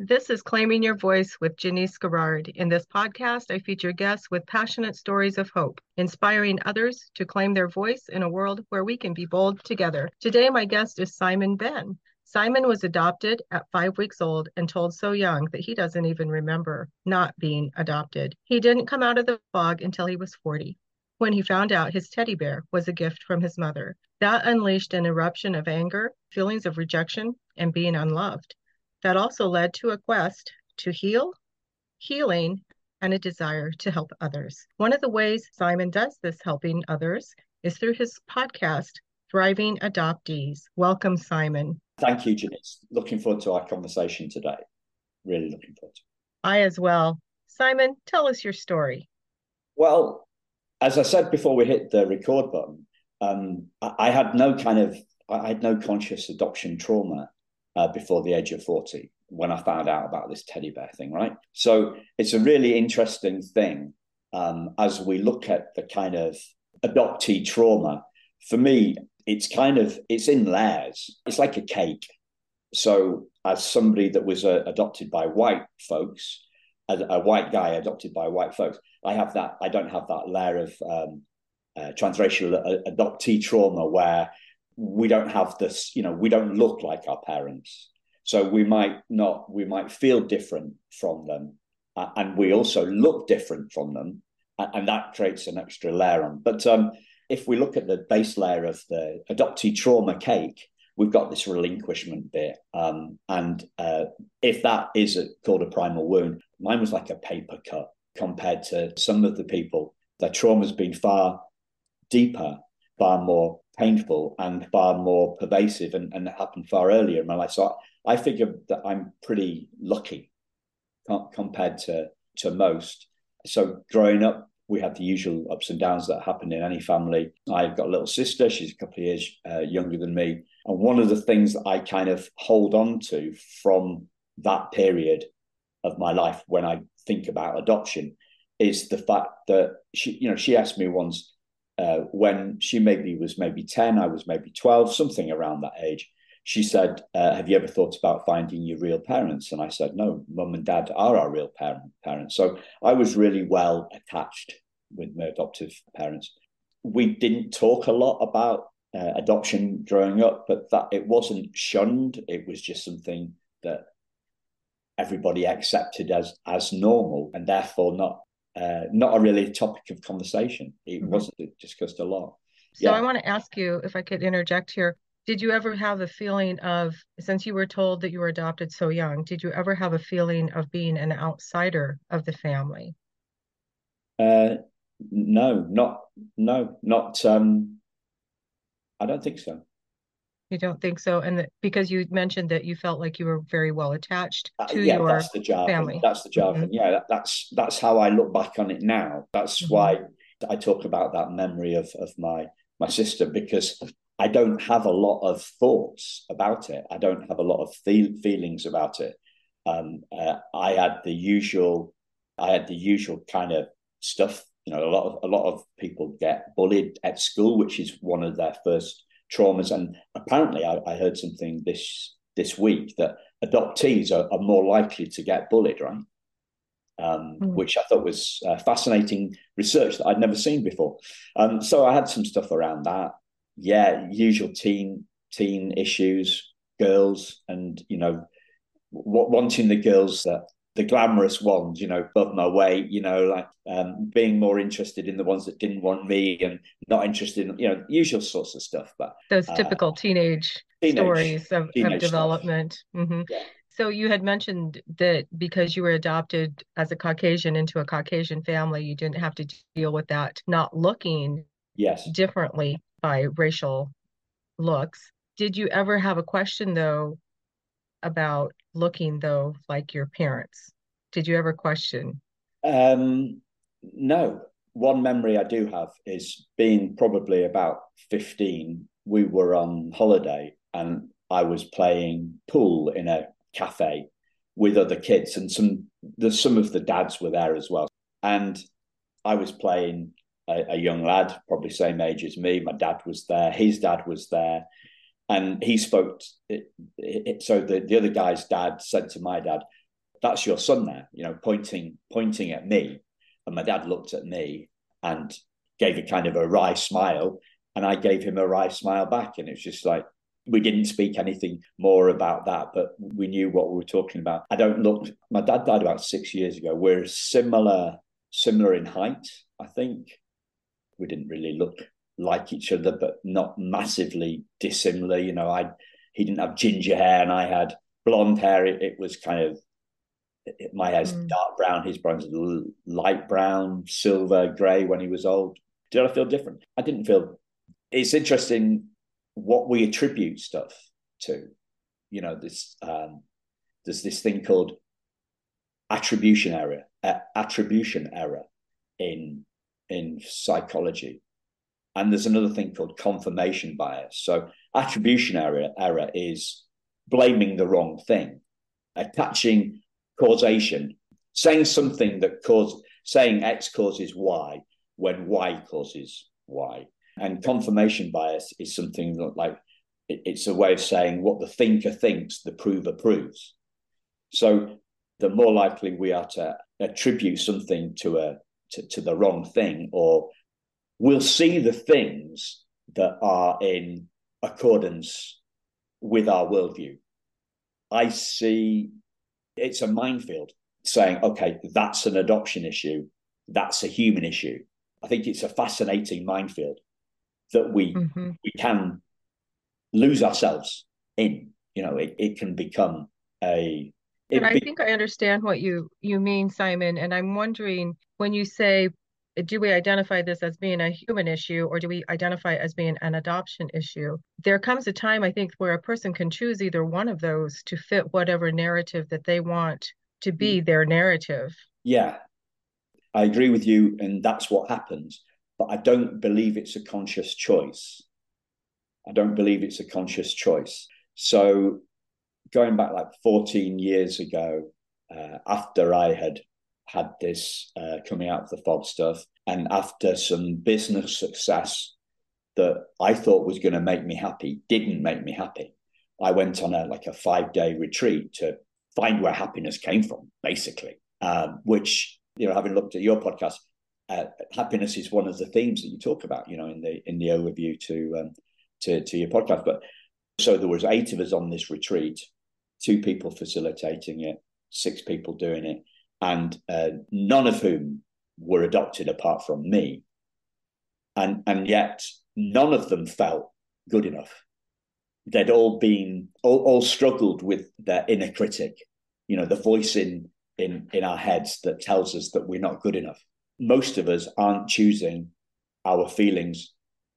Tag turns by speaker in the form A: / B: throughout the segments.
A: This is Claiming Your Voice with Janeice Garrard. In this podcast, I feature guests with passionate stories of hope, inspiring others to claim their voice in a world where we can be bold together. Today, my guest is Simon Benn. Simon was adopted at five weeks old and told so young that he doesn't even remember not being adopted. He didn't come out of the fog until he was 40, when he found out his teddy bear was a gift from his mother. That unleashed an eruption of anger, feelings of rejection, and being unloved that also led to a quest to heal, healing, and a desire to help others. One of the ways Simon does this helping others is through his podcast, Thriving Adoptees. Welcome, Simon.
B: Thank you, Janeice. Looking forward to our conversation today. Really looking forward to it.
A: I as well. Simon, tell us your story.
B: Well, as I said before we hit the record button, um, I, I had no kind of, I had no conscious adoption trauma uh, before the age of 40 when I found out about this teddy bear thing, right? So it's a really interesting thing um, as we look at the kind of adoptee trauma. For me, it's kind of it's in layers. It's like a cake. So as somebody that was uh, adopted by white folks, a, a, white guy adopted by white folks, I have that. I don't have that layer of um, uh, transracial uh, adoptee trauma where we don't have this, you know, we don't look like our parents. So we might not, we might feel different from them. Uh, and we also look different from them. And, and that creates an extra layer on. But um, if we look at the base layer of the adoptee trauma cake, we've got this relinquishment bit. Um, and uh, if that is a, called a primal wound, mine was like a paper cut compared to some of the people. Their trauma's been far deeper, far more painful and far more pervasive and, and happened far earlier in my life. So I, I figure that I'm pretty lucky compared to, to most. So growing up, we had the usual ups and downs that happen in any family. I've got a little sister, she's a couple of years uh, younger than me. And one of the things that I kind of hold on to from that period of my life when I think about adoption is the fact that she, you know, she asked me once, uh, when she maybe was maybe 10, I was maybe 12, something around that age. She said, uh, Have you ever thought about finding your real parents? And I said, No, mum and dad are our real parent, parents. So I was really well attached with my adoptive parents. We didn't talk a lot about uh, adoption growing up, but that it wasn't shunned. It was just something that everybody accepted as as normal and therefore not uh, not a really topic of conversation. It mm-hmm. wasn't discussed a lot.
A: So yeah. I want to ask you if I could interject here. Did you ever have the feeling of, since you were told that you were adopted so young, did you ever have a feeling of being an outsider of the family?
B: Uh, no, not no, not. Um, I don't think so.
A: You don't think so? And the, because you mentioned that you felt like you were very well attached uh, to uh,
B: yeah,
A: your
B: that's the jargon.
A: family.
B: That's the jargon. Mm-hmm. Yeah, that, that's that's how I look back on it now. That's mm-hmm. why I talk about that memory of of my my sister because I don't have a lot of thoughts about it. I don't have a lot of feel, feelings about it. Um, uh, I had the usual, I had the usual kind of stuff. You know, a lot of a lot of people get bullied at school, which is one of their first traumas. And apparently, I, I heard something this this week that adoptees are, are more likely to get bullied, right? Um, mm. Which I thought was uh, fascinating research that I'd never seen before. Um, so I had some stuff around that. Yeah, usual teen teen issues, girls, and you know, w- wanting the girls that the glamorous ones, you know, above my weight, you know, like um, being more interested in the ones that didn't want me and not interested in, you know, usual sorts of stuff. But
A: those uh, typical teenage, teenage, stories of, teenage of development. Mm-hmm. Yeah. So you had mentioned that because you were adopted as a Caucasian into a Caucasian family, you didn't have to deal with that not looking
B: yes
A: differently by racial looks. Did you ever have a question though about looking though like your parents? Did you ever question?
B: Um, no. One memory I do have is being probably about 15. We were on holiday and I was playing pool in a cafe with other kids, and some the some of the dads were there as well. And I was playing a, a young lad, probably same age as me. My dad was there, his dad was there, and he spoke it, it, so the, the other guy's dad said to my dad that's your son there, you know, pointing pointing at me. And my dad looked at me and gave a kind of a wry smile, and I gave him a wry smile back, and it was just like we didn't speak anything more about that, but we knew what we were talking about. I don't look. My dad died about six years ago. We're similar, similar in height. I think we didn't really look like each other, but not massively dissimilar. You know, I he didn't have ginger hair and I had blonde hair. It, it was kind of my hair's mm. dark brown. His brown's light brown, silver, grey. When he was old, did I feel different? I didn't feel. It's interesting what we attribute stuff to. You know, this um, there's this thing called attribution error, uh, attribution error in in psychology, and there's another thing called confirmation bias. So attribution error error is blaming the wrong thing, attaching causation, saying something that cause saying X causes Y when Y causes Y. And confirmation bias is something that, like, it's a way of saying what the thinker thinks, the prover proves. So the more likely we are to attribute something to a to, to the wrong thing, or we'll see the things that are in accordance with our worldview. I see it's a minefield saying, okay, that's an adoption issue, that's a human issue. I think it's a fascinating minefield that we mm-hmm. we can lose ourselves in. You know, it, it can become a.
A: And I think I understand what you you mean, Simon. And I'm wondering when you say, do we identify this as being a human issue or do we identify it as being an adoption issue? There comes a time, I think, where a person can choose either one of those to fit whatever narrative that they want to be mm. their narrative.
B: Yeah, I agree with you, and that's what happens but I don't believe it's a conscious choice. I don't believe it's a conscious choice. So, going back like 14 years ago, uh, after I had had this uh, coming out of the fog stuff, and after some business success that I thought was going to make me happy, didn't make me happy. I went on a like a five day retreat to find where happiness came from, basically. Um, which you know, having looked at your podcast, uh, happiness is one of the themes that you talk about, you know, in the in the overview to um, to to your podcast. But so there was eight of us on this retreat, two people facilitating it, six people doing it, and uh, none of whom were adopted apart from me, and and yet none of them felt good enough. They'd all been all, all struggled with their inner critic, you know, the voice in in in our heads that tells us that we're not good enough most of us aren't choosing our feelings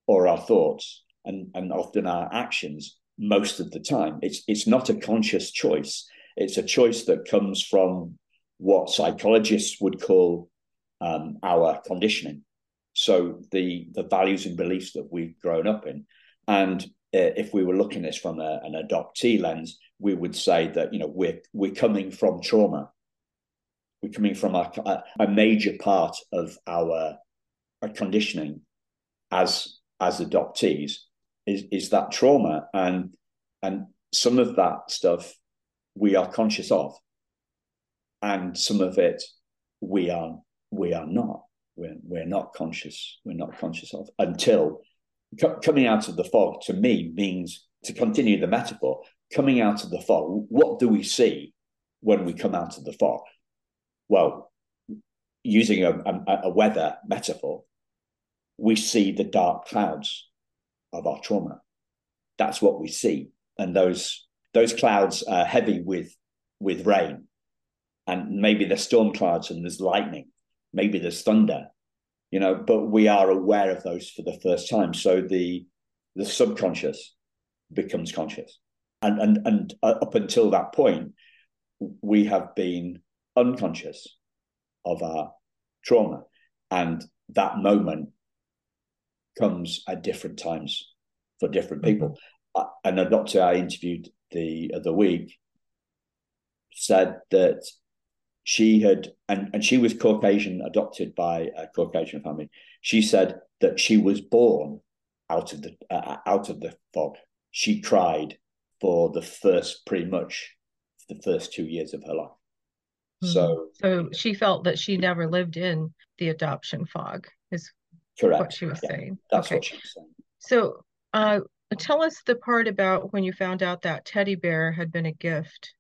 B: or our thoughts and, and often our actions most of the time. It's it's not a conscious choice. It's a choice that comes from what psychologists would call um, our conditioning. So the the values and beliefs that we've grown up in, and uh, if we were looking at this from a, an adoptee lens, we would say that you know we're we're coming from trauma. We're coming from a, a major part of our, our conditioning as as adoptees is is that trauma. And and some of that stuff we are conscious of and some of it we are we are not. We're, we're not conscious we're not conscious of until coming out of the fog to me means to continue the metaphor coming out of the fog what do we see when we come out of the fog? Well, using a, a, a weather metaphor, we see the dark clouds of our trauma. That's what we see, and those those clouds are heavy with with rain, and maybe there's storm clouds and there's lightning, maybe there's thunder, you know. But we are aware of those for the first time, so the the subconscious becomes conscious, and and and uh, up until that point, we have been unconscious of our trauma. And that moment comes at different times for different mm-hmm. people. Mm-hmm. And a doctor I interviewed the other week said that she had, and, and she was Caucasian, adopted by a Caucasian family. She said that she was born out of the uh, out of the fog. She cried for the first, pretty much, the first two years of her life Mm-hmm. So,
A: so she felt that she never lived in the adoption fog. Is correct what she was yeah, saying.
B: That's okay. what she was saying.
A: So, uh, tell us the part about when you found out that teddy bear had been a gift.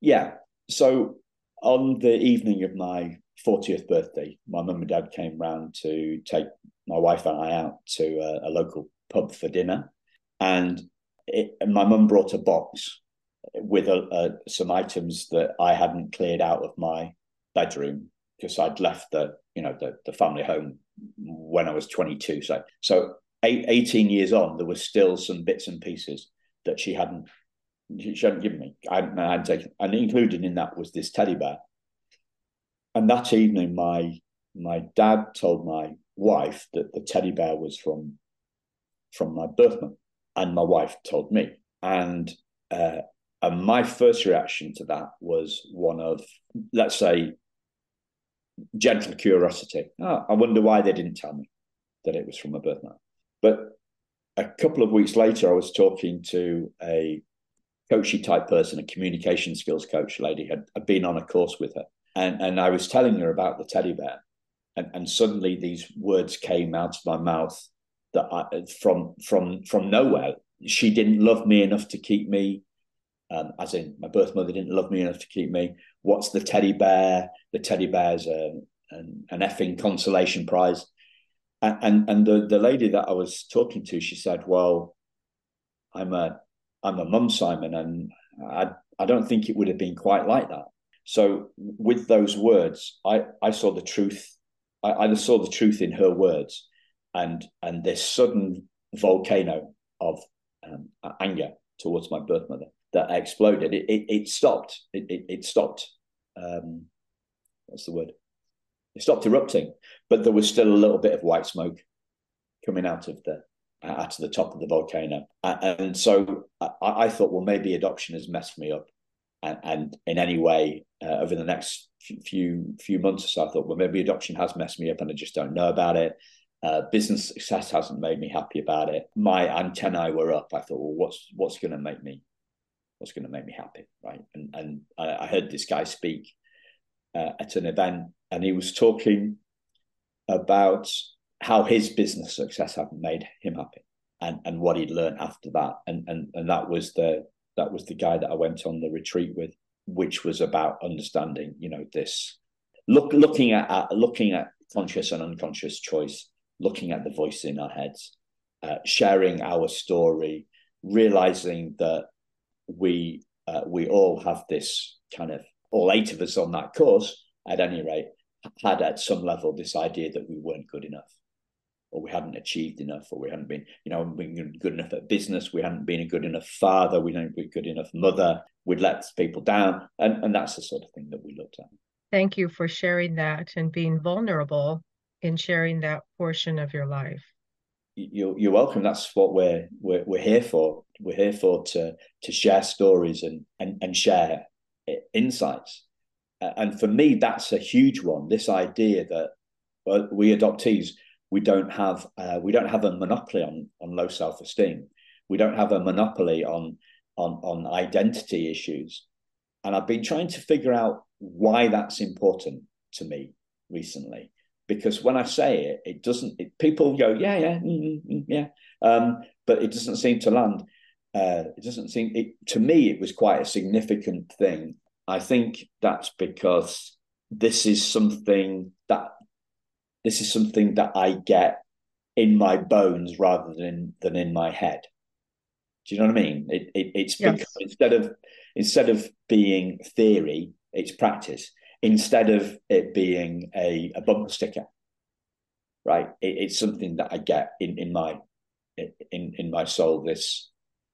B: Yeah. So on the evening of my 40th birthday, my mum and dad came round to take my wife and I out to a, a local pub for dinner. And, it, and my mum brought a box with a, a, some items that I hadn't cleared out of my bedroom because I'd left the you know the, the family home when I was 22. So so eight, 18 years on, there was still some bits and pieces that she hadn't she hadn't given me. I, hadn't taken, and included in that was this teddy bear. And that evening, my my dad told my wife that the teddy bear was from from my birth mum, and my wife told me. And uh, and my first reaction to that was one of, let's say, gentle curiosity. Oh, I wonder why they didn't tell me that it was from a birth mum. But a couple of weeks later, I was talking to a coachy type person, a communication skills coach lady, had, had been on a course with her. And, and I was telling her about the teddy bear. And, and suddenly these words came out of my mouth that I, from from from nowhere. She didn't love me enough to keep me, um, as in my birth mother didn't love me enough to keep me. What's the teddy bear? The teddy bear's a, an, an effing consolation prize and and the the lady that I was talking to, she said, "Well, I'm a I'm a mum, Simon, and I I don't think it would have been quite like that." So with those words, I I saw the truth. I, I saw the truth in her words, and and this sudden volcano of um, anger towards my birth mother that exploded. It it, it stopped. It, it, it stopped. Um, what's the word? It stopped erupting, but there was still a little bit of white smoke coming out of the of the top of the volcano. And so I, I thought, well, maybe adoption has messed me up, and, and in any way uh, over the next few few months or so, I thought, well, maybe adoption has messed me up, and I just don't know about it. Uh, business success hasn't made me happy about it. My antennae were up. I thought, well, what's what's going to make me what's going to make me happy, right? And and I, I heard this guy speak uh, at an event, and he was talking about how his business success had made him happy, and and what he'd learned after that, and and and that was the that was the guy that I went on the retreat with, which was about understanding, you know, this look looking at, looking at conscious and unconscious choice, looking at the voice in our heads, uh, sharing our story, realizing that we uh, we all have this kind of all eight of us on that course, at any rate, had at some level this idea that we weren't good enough, or we hadn't achieved enough, or we hadn't been, you know, been good enough at business, we hadn't been a good enough father, we hadn't been a good enough mother, we'd let people down, and and that's the sort of thing that we looked at.
A: Thank you for sharing that and being vulnerable in sharing that portion of your life.
B: You're, you're welcome. That's what we're, we're we're here for. We're here for to to share stories and and, and share insights. And for me, that's a huge one. This idea that well, we adoptees we don't have uh, we don't have a monopoly on on low self esteem. We don't have a monopoly on on on identity issues. And I've been trying to figure out why that's important to me recently. Because when I say it, it doesn't. It, people go, yeah, yeah, mm, mm, yeah, um, but it doesn't seem to land uh, it doesn't seem it, to me it was quite a significant thing i think that's because this is something that this is something that i get in my bones rather than than in my head do you know what i mean it, it it's yes. because instead of instead of being theory it's practice instead of it being a, a bumper sticker right it, it's something that i get in in my in in my soul this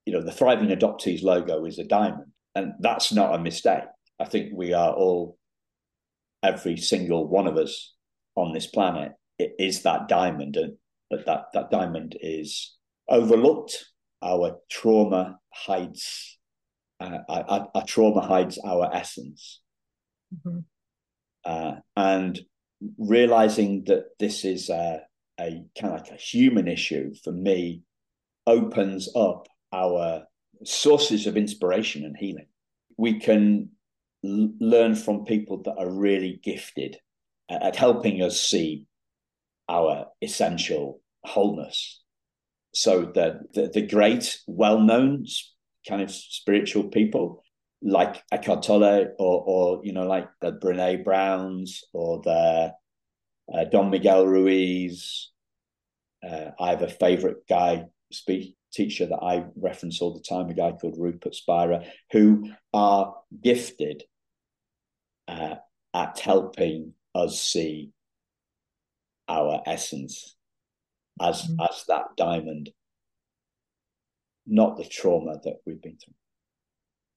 B: you know, the Thriving Adoptees logo is a diamond. And that's not a mistake. I think we are all, every single one of us on this planet it is that diamond. And but that, that diamond is overlooked. Our trauma hides, uh, our, our, trauma hides our essence. Mm-hmm. Uh, and realizing that this is a, a kind of like a human issue for me opens up our sources of inspiration and healing. We can l- learn from people that are really gifted at, helping us see our essential wholeness. So that the, the great, well-known kind of spiritual people like Eckhart Tolle or, or you know, like the Brene Browns or the uh, Don Miguel Ruiz. Uh, I have a favorite guy, speech teacher that I reference all the time, a guy called Rupert Spira, who are gifted uh, at helping us see our essence as mm-hmm. as that diamond, not the trauma that we've been through.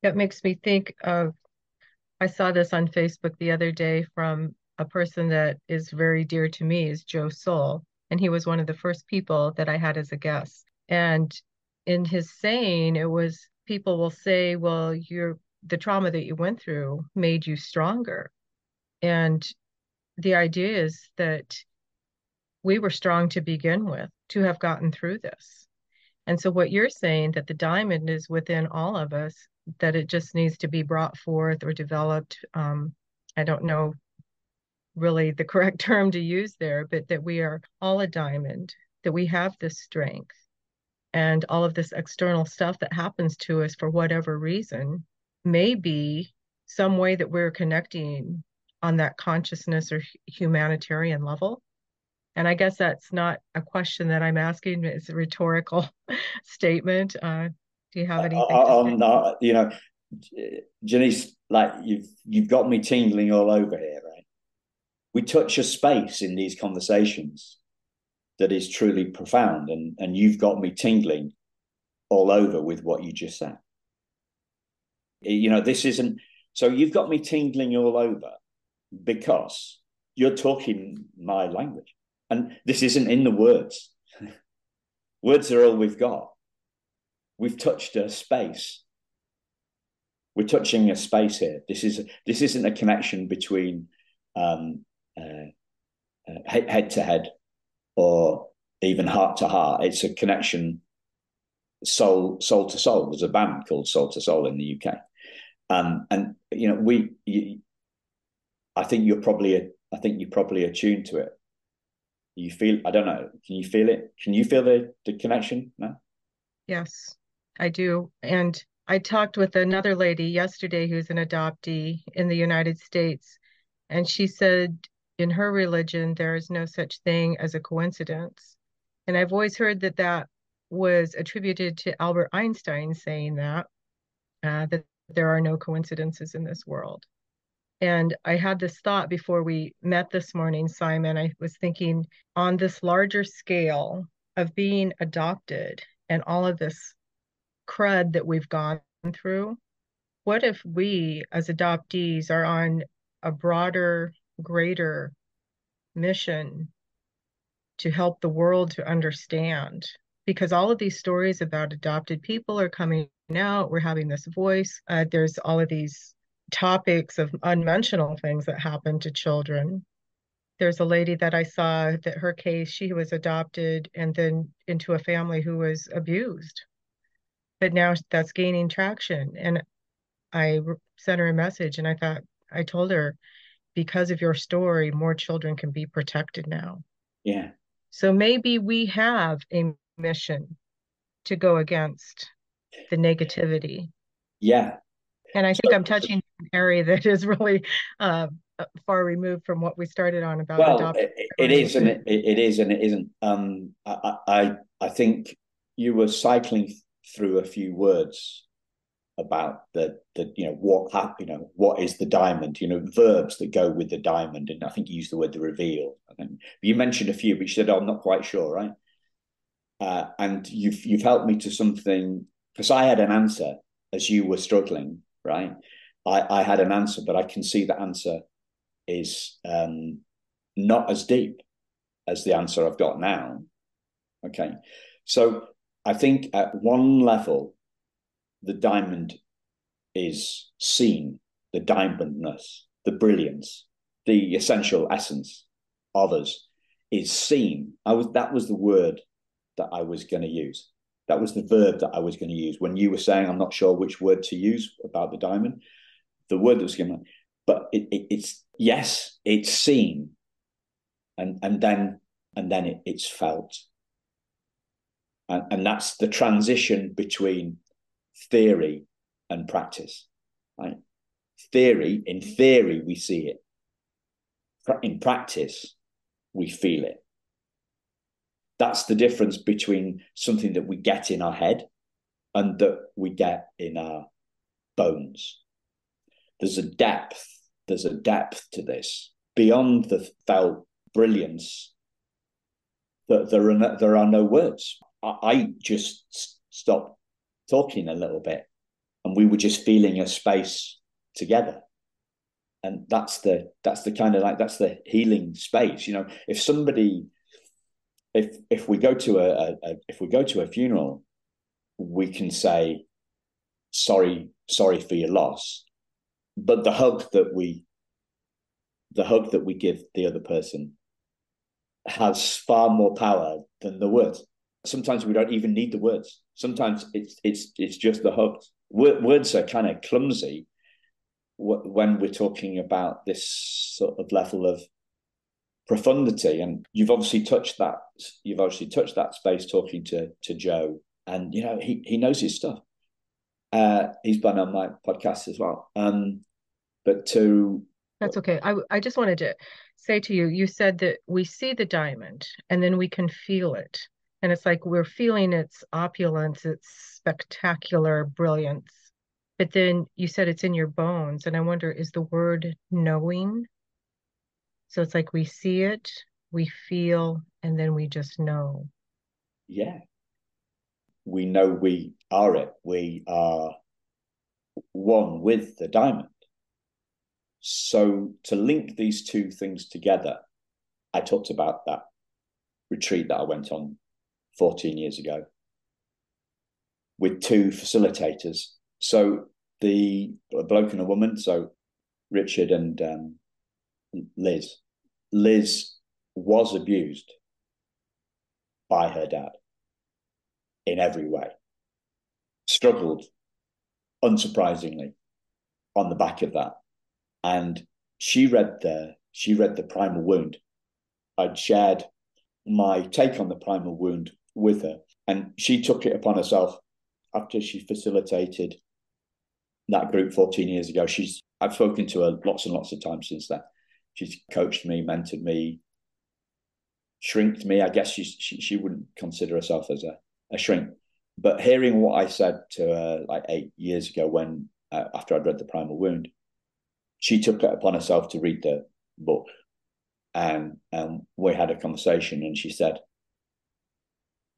A: That makes me think of I saw this on Facebook the other day from a person that is very dear to me is Joe Soul. And he was one of the first people that I had as a guest. And in his saying, it was people will say, well, you're the trauma that you went through made you stronger. And the idea is that we were strong to begin with to have gotten through this. And so, what you're saying that the diamond is within all of us, that it just needs to be brought forth or developed. Um, I don't know really the correct term to use there, but that we are all a diamond, that we have this strength and all of this external stuff that happens to us for whatever reason may be some way that we're connecting on that consciousness or humanitarian level and I guess that's not a question that I'm asking; it's a rhetorical statement. Uh, do you have anything?
B: I, am not. You know, Janeice, like you've you've got me tingling all over here, right? We touch a space in these conversations that is truly profound, and and you've got me tingling all over with what you just said. You know, this isn't. So you've got me tingling all over because you're talking my language. And this isn't in the words. words are all we've got. We've touched a space. We're touching a space here. This is this isn't a connection between um, uh, uh, head to head or even heart to heart. It's a connection soul soul to soul. There's a band called Soul to Soul in the UK, um, and you know we. I think you're probably I think you're probably attuned to it. You feel i don't know can you feel it? Can you feel the, the connection no
A: yes i do. And i talked with another lady yesterday who's an adoptee in the united states and she said in her religion there is no such thing as a coincidence. And i've always heard that that was attributed to albert einstein saying that uh, that there are no coincidences in this world and I had this thought before we met this morning, Simon. I was thinking on this larger scale of being adopted and all of this crud that we've gone through. What if we, as adoptees, are on a broader, greater mission to help the world to understand? Because all of these stories about adopted people are coming out. We're having this voice. Uh, there's all of these topics of unmentionable things that happen to children. There's a lady that I saw that her case, she was adopted and then into a family who was abused. But now that's gaining traction. And I sent her a message and I thought, I told her, because of your story, more children can be protected now.
B: Yeah.
A: So maybe we have a mission to go against the negativity.
B: Yeah.
A: And I think so, I'm touching an area that is really uh, far removed from what we started on about
B: well, adoption. It, it is and it, it is and it isn't. Um, I, I I think you were cycling through a few words about the the you know what you know what is the diamond you know verbs that go with the diamond and I think you used the word the reveal I think you mentioned a few but you said oh, I'm not quite sure right uh, and you've you've helped me to something because I had an answer as you were struggling right? I, I had an answer, but I can see the answer is um, not as deep as the answer I've got now. Okay. So I think at one level, the diamond is seen, the diamondness, the brilliance, the essential essence of us is seen. I was that was the word that I was going to use that was the verb that I was going to use when you were saying I'm not sure which word to use about the diamond. the word that was given, but it, it, it's yes, it's seen, and and then and then it, it's felt, and and that's the transition between theory and practice. Right? Theory, in theory, we see it. In practice, we feel it. That's the difference between something that we get in our head and that we get in our bones. There's a depth, there's a depth to this beyond the felt brilliance that there are no, there are no words. I, I just stopped talking a little bit and we were just feeling a space together and that's the that's the kind of like that's the healing space you know if somebody if if we go to a, a, a, if we go to a funeral we can say sorry sorry for your loss. But the hug that we the hug that we give the other person has far more power than the words. Sometimes we don't even need the words. Sometimes it's it's it's just the hugs. Words are kind of clumsy when we're talking about this sort of level of profundity. And you've obviously touched that you've obviously touched that space talking to to joe. And you know he he knows his stuff. Uh he's been on my podcast as well. Um but to
A: that's okay. I i just wanted to say to you you said that we see the diamond and then we can feel it. And it's like we're feeling its opulence its spectacular brilliance. But then you said it's in your bones. And i wonder is the word knowing so it's like we see it we feel and then we just know.
B: Yeah. We know we are it. We are one with the diamond. So to link these two things together i talked about that retreat that i went on 14 years ago with two facilitators. So the bloke and a woman, so Richard and um, Liz. Liz was abused by her dad in every way. Struggled, unsurprisingly, on the back of that, and she read the she read the primal wound. I'd shared my take on the primal wound with her, and she took it upon herself after she facilitated that group 14 years ago. She's I've spoken to her lots and lots of times since then. She's coached me, mentored me, shrinked me. I guess she she, she wouldn't consider herself as a, a shrink. But hearing what I said to her like eight years ago when uh, after I'd read The Primal Wound, she took it upon herself to read the book. And, and we had a conversation and she said,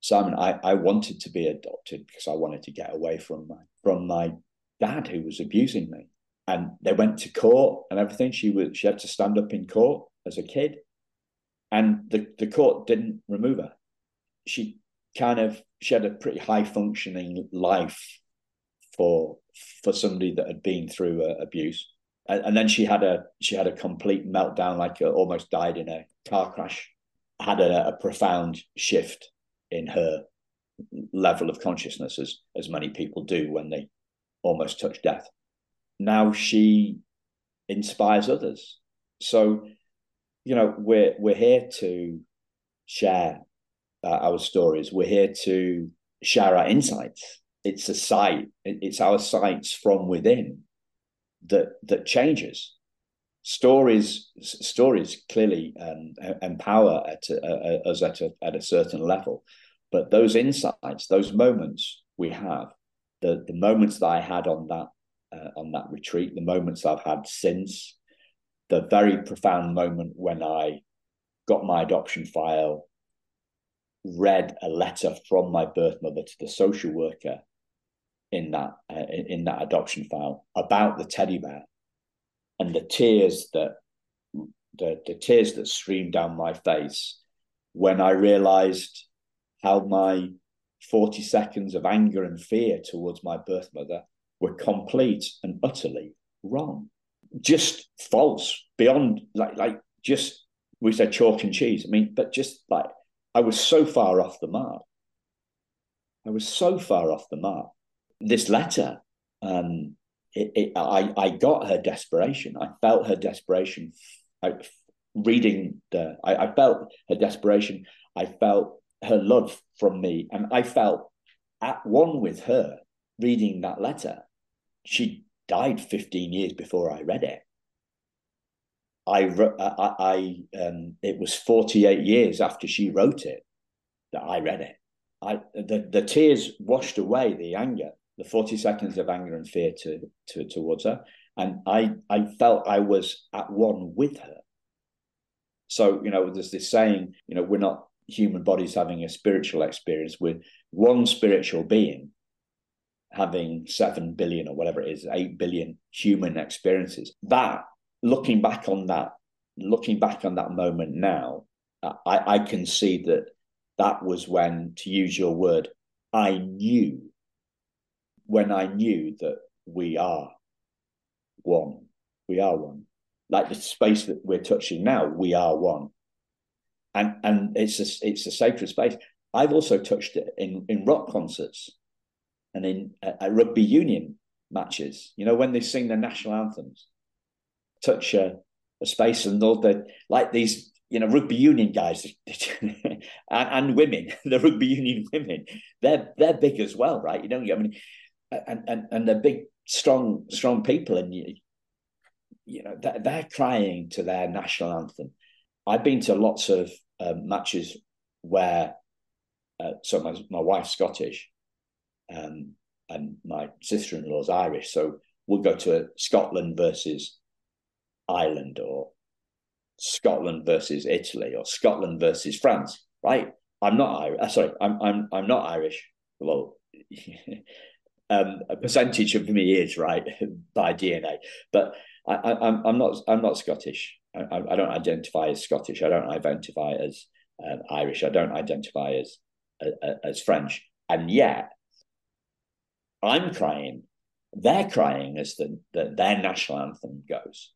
B: Simon, I, I wanted to be adopted because I wanted to get away from my from my dad who was abusing me. And they went to court and everything. She was she had to stand up in court as a kid. And the, the court didn't remove her. She kind of she had a pretty high functioning life for for somebody that had been through uh, abuse. And, and, then she had a she had a complete meltdown, like uh, almost died in a car crash. Had a, a profound shift in her level of consciousness, as as many people do when they almost touch death. Now she inspires others. So, you know, we're we're here to share uh, our stories. We're here to share our insights. It's a sight. It's our sights from within that that changes. Stories stories clearly um, empower at a, us at a, at a certain level, but those insights, those moments we have, the the moments that I had on that uh, on that retreat, the moments I've had since, the very profound moment when I got my adoption file, read a letter from my birth mother to the social worker in that uh, in, that adoption file about the teddy bear, and the tears that the, the tears that streamed down my face when I realized how my 40 seconds of anger and fear towards my birth mother were complete and utterly wrong. Just false, beyond like like just we said chalk and cheese. I mean, but just like I was so far off the mark. I was so far off the mark. This letter, um, it, it, I, I got her desperation. I felt her desperation. I, reading the, I, I felt her desperation. I felt her love from me, and I felt at one with her reading that letter. She died 15 years before I read it. I, I, I um, it was 48 years after she wrote it that I read it. I, the, the tears washed away the anger, the 40 seconds of anger and fear to, to towards her. And I, I felt I was at one with her. So, you know, there's this saying, you know, we're not human bodies having a spiritual experience, we're one spiritual being having 7 billion or whatever it is, 8 billion human experiences. That, looking back on that, looking back on that moment now, I, I can see that that was when, to use your word, I knew, when I knew that we are one. We are one. Like the space that we're touching now, we are one. And and it's a it's a sacred space. I've also touched it in, in rock concerts and in uh, rugby union matches. You know, when they sing the national anthems, touch a, a space and all the like these you know, rugby union guys and, and, women, the rugby union women, they're they're big as well, right? You know, I mean, and and and they're big, strong, strong people, and you, you know, they're, they're crying to their national anthem. I've been to lots of um, matches where, uh, so my my wife's Scottish, um, and my sister in law's Irish, so we'll go to Scotland versus Ireland or Scotland versus Italy or Scotland versus France, right? I'm not Irish. Uh, sorry, I'm I'm I'm not Irish. Well, um, a percentage of me is right by DNA, but I, I, I'm I'm not I'm not Scottish. I, I don't identify as Scottish. I don't identify as um, Irish. I don't identify as uh, as French. And yet, I'm crying. They're crying as the, the their national anthem goes,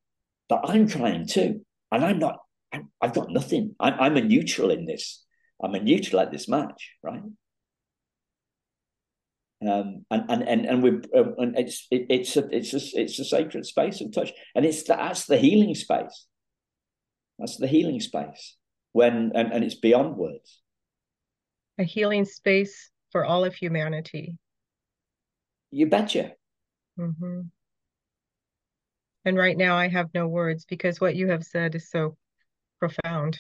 B: but I'm crying too and I'm not. I'm, I've got nothing. I'm, I'm a neutral in this. I'm a neutral at this match, right? Um, and and and and we uh, and it's it, it's a it's a it's a sacred space of touch, and it's the, that's the healing space. That's the healing space when and, and it's beyond words.
A: A healing space for all of humanity.
B: You betcha.
A: Mm-hmm. And right now, I have no words because what you have said is so profound.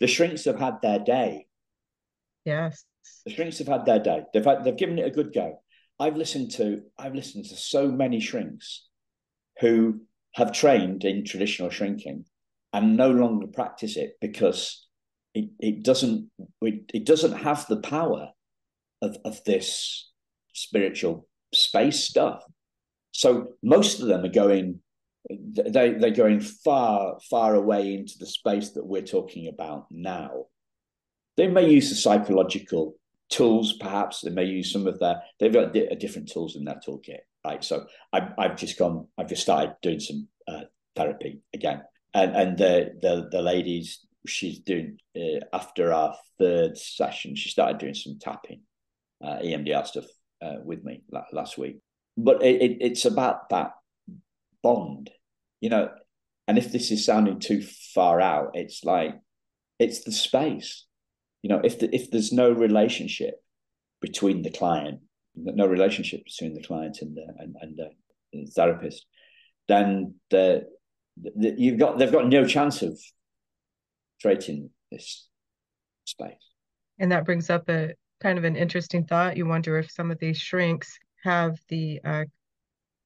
B: The shrinks have had their day.
A: Yes.
B: The shrinks have had their day. They've had, they've given it a good go. I've listened to I've listened to so many shrinks who have trained in traditional shrinking and no longer practice it because it, it doesn't it, it doesn't have the power of, of this spiritual space stuff so most of them are going, they, they're going far, far away into the space that we're talking about now. They may use the psychological tools, perhaps. They may use some of their, they've got di- different tools in their toolkit, right? So I've, I've just gone, I've just started doing some uh, therapy again. And, and the, the, the ladies, she's doing, uh, after our third session, she started doing some tapping, uh, EMDR stuff uh, with me last week but it, it, it's about that bond, you know. And if this is sounding too far out, it's like it's the space, you know. If the, if there's no relationship between the client, no relationship between the client and the and, and the, the therapist, then the, the you've got they've got no chance of creating this space.
A: And that brings up a kind of an interesting thought. You wonder if some of these shrinks have the uh,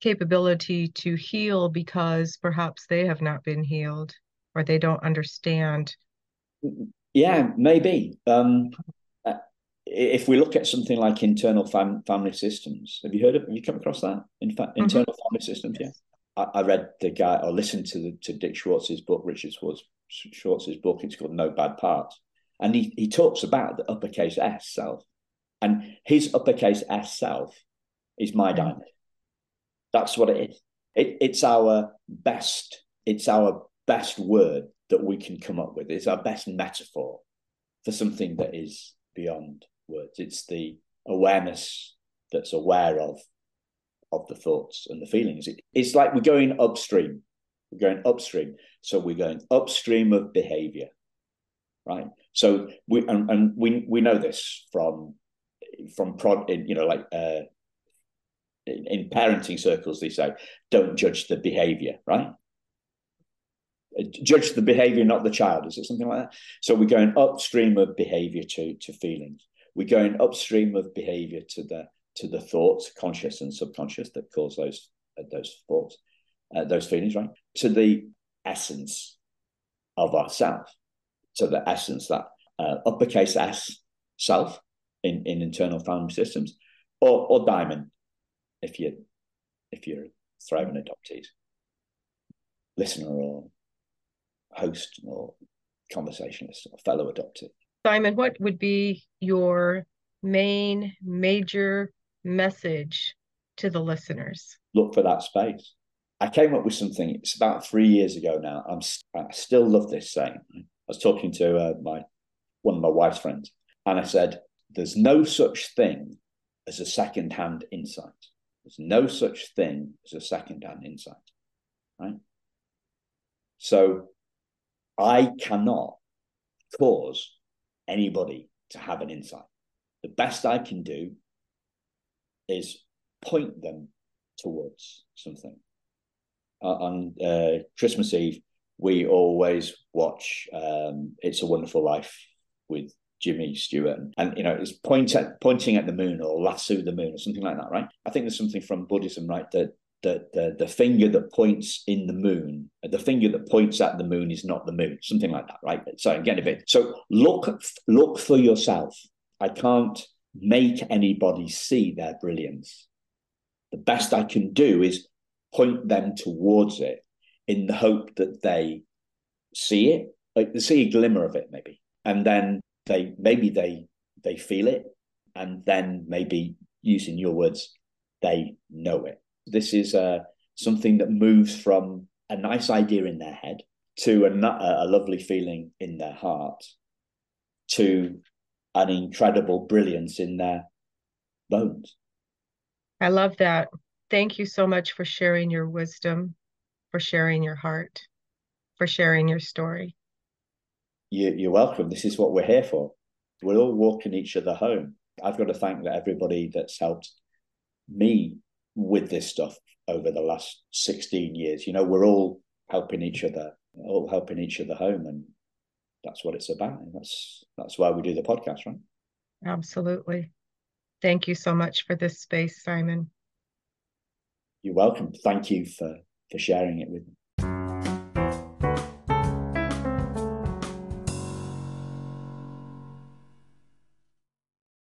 A: capability to heal because perhaps they have not been healed or they don't understand.
B: Yeah, maybe. Um, uh, if we look at something like internal fam- family systems, have you heard of? Have you come across that? In fact, mm-hmm. internal mm-hmm. family systems. Yeah, I, I, read the guy or listened to the, to Dick Schwartz's book, Richard Schwartz, Schwartz's book. It's called No Bad Parts, and he he talks about the uppercase S self, and his uppercase S self is my mm. diamond. That's what it is. It, it's our best. It's our best word that we can come up with. It's our best metaphor for something that is beyond words. It's the awareness that's aware of of the thoughts and the feelings. It, it's like we're going upstream. We're going upstream. So we're going upstream of behavior, right? So we and, and we we know this from from prod, in you know, like uh, in, in parenting circles, they say, don't judge the behavior, right? Uh, judge the behavior, not the child. Is it something like that? So we're going upstream of behavior to to feelings. We're going upstream of behavior to the to the thoughts, conscious and subconscious, that cause those uh, those thoughts, uh, those feelings, right? To the essence of ourself, to the essence that uh, uppercase S self in in internal family systems, or or diamond, if you if you're thriving adoptees, listener or host or conversationalist or fellow adoptee.
A: Simon, what would be your main major message to the listeners?
B: Look for that space. I came up with something. It's about three years ago now. I'm I still love this saying. Was talking to uh, my one of my wife's friends, and I said, "There's no such thing as a second-hand insight. There's no such thing as a second-hand insight." Right. So, I cannot cause anybody to have an insight. The best I can do is point them towards something. Uh, on uh, Christmas Eve, we always watch um, "It's a Wonderful Life" with Jimmy Stewart, and you know, it's point at, pointing at the moon or lasso the moon or something like that, right? I think there's something from Buddhism, right? That the, the the finger that points in the moon, the finger that points at the moon is not the moon, something like that, right? So again, a bit. So look look for yourself. I can't make anybody see their brilliance. The best I can do is point them towards it in the hope that they see it, like they see a glimmer of it, maybe, and then they maybe they they feel it, and then maybe using your words, they know it. This is uh, something that moves from a nice idea in their head to a, a lovely feeling in their heart to an incredible brilliance in their bones.
A: I love that. Thank you so much for sharing your wisdom, for sharing your heart, for sharing your story.
B: You, you're welcome. This is what we're here for. We're all walking each other home. I've got to thank that everybody that's helped me with this stuff over the last 16 years. You know, we're all helping each other, all helping each other home. And that's what it's about. And that's that's why we do the podcast, right?
A: Absolutely. Thank you so much for this space, Simon.
B: You're welcome. Thank you for for sharing it with me.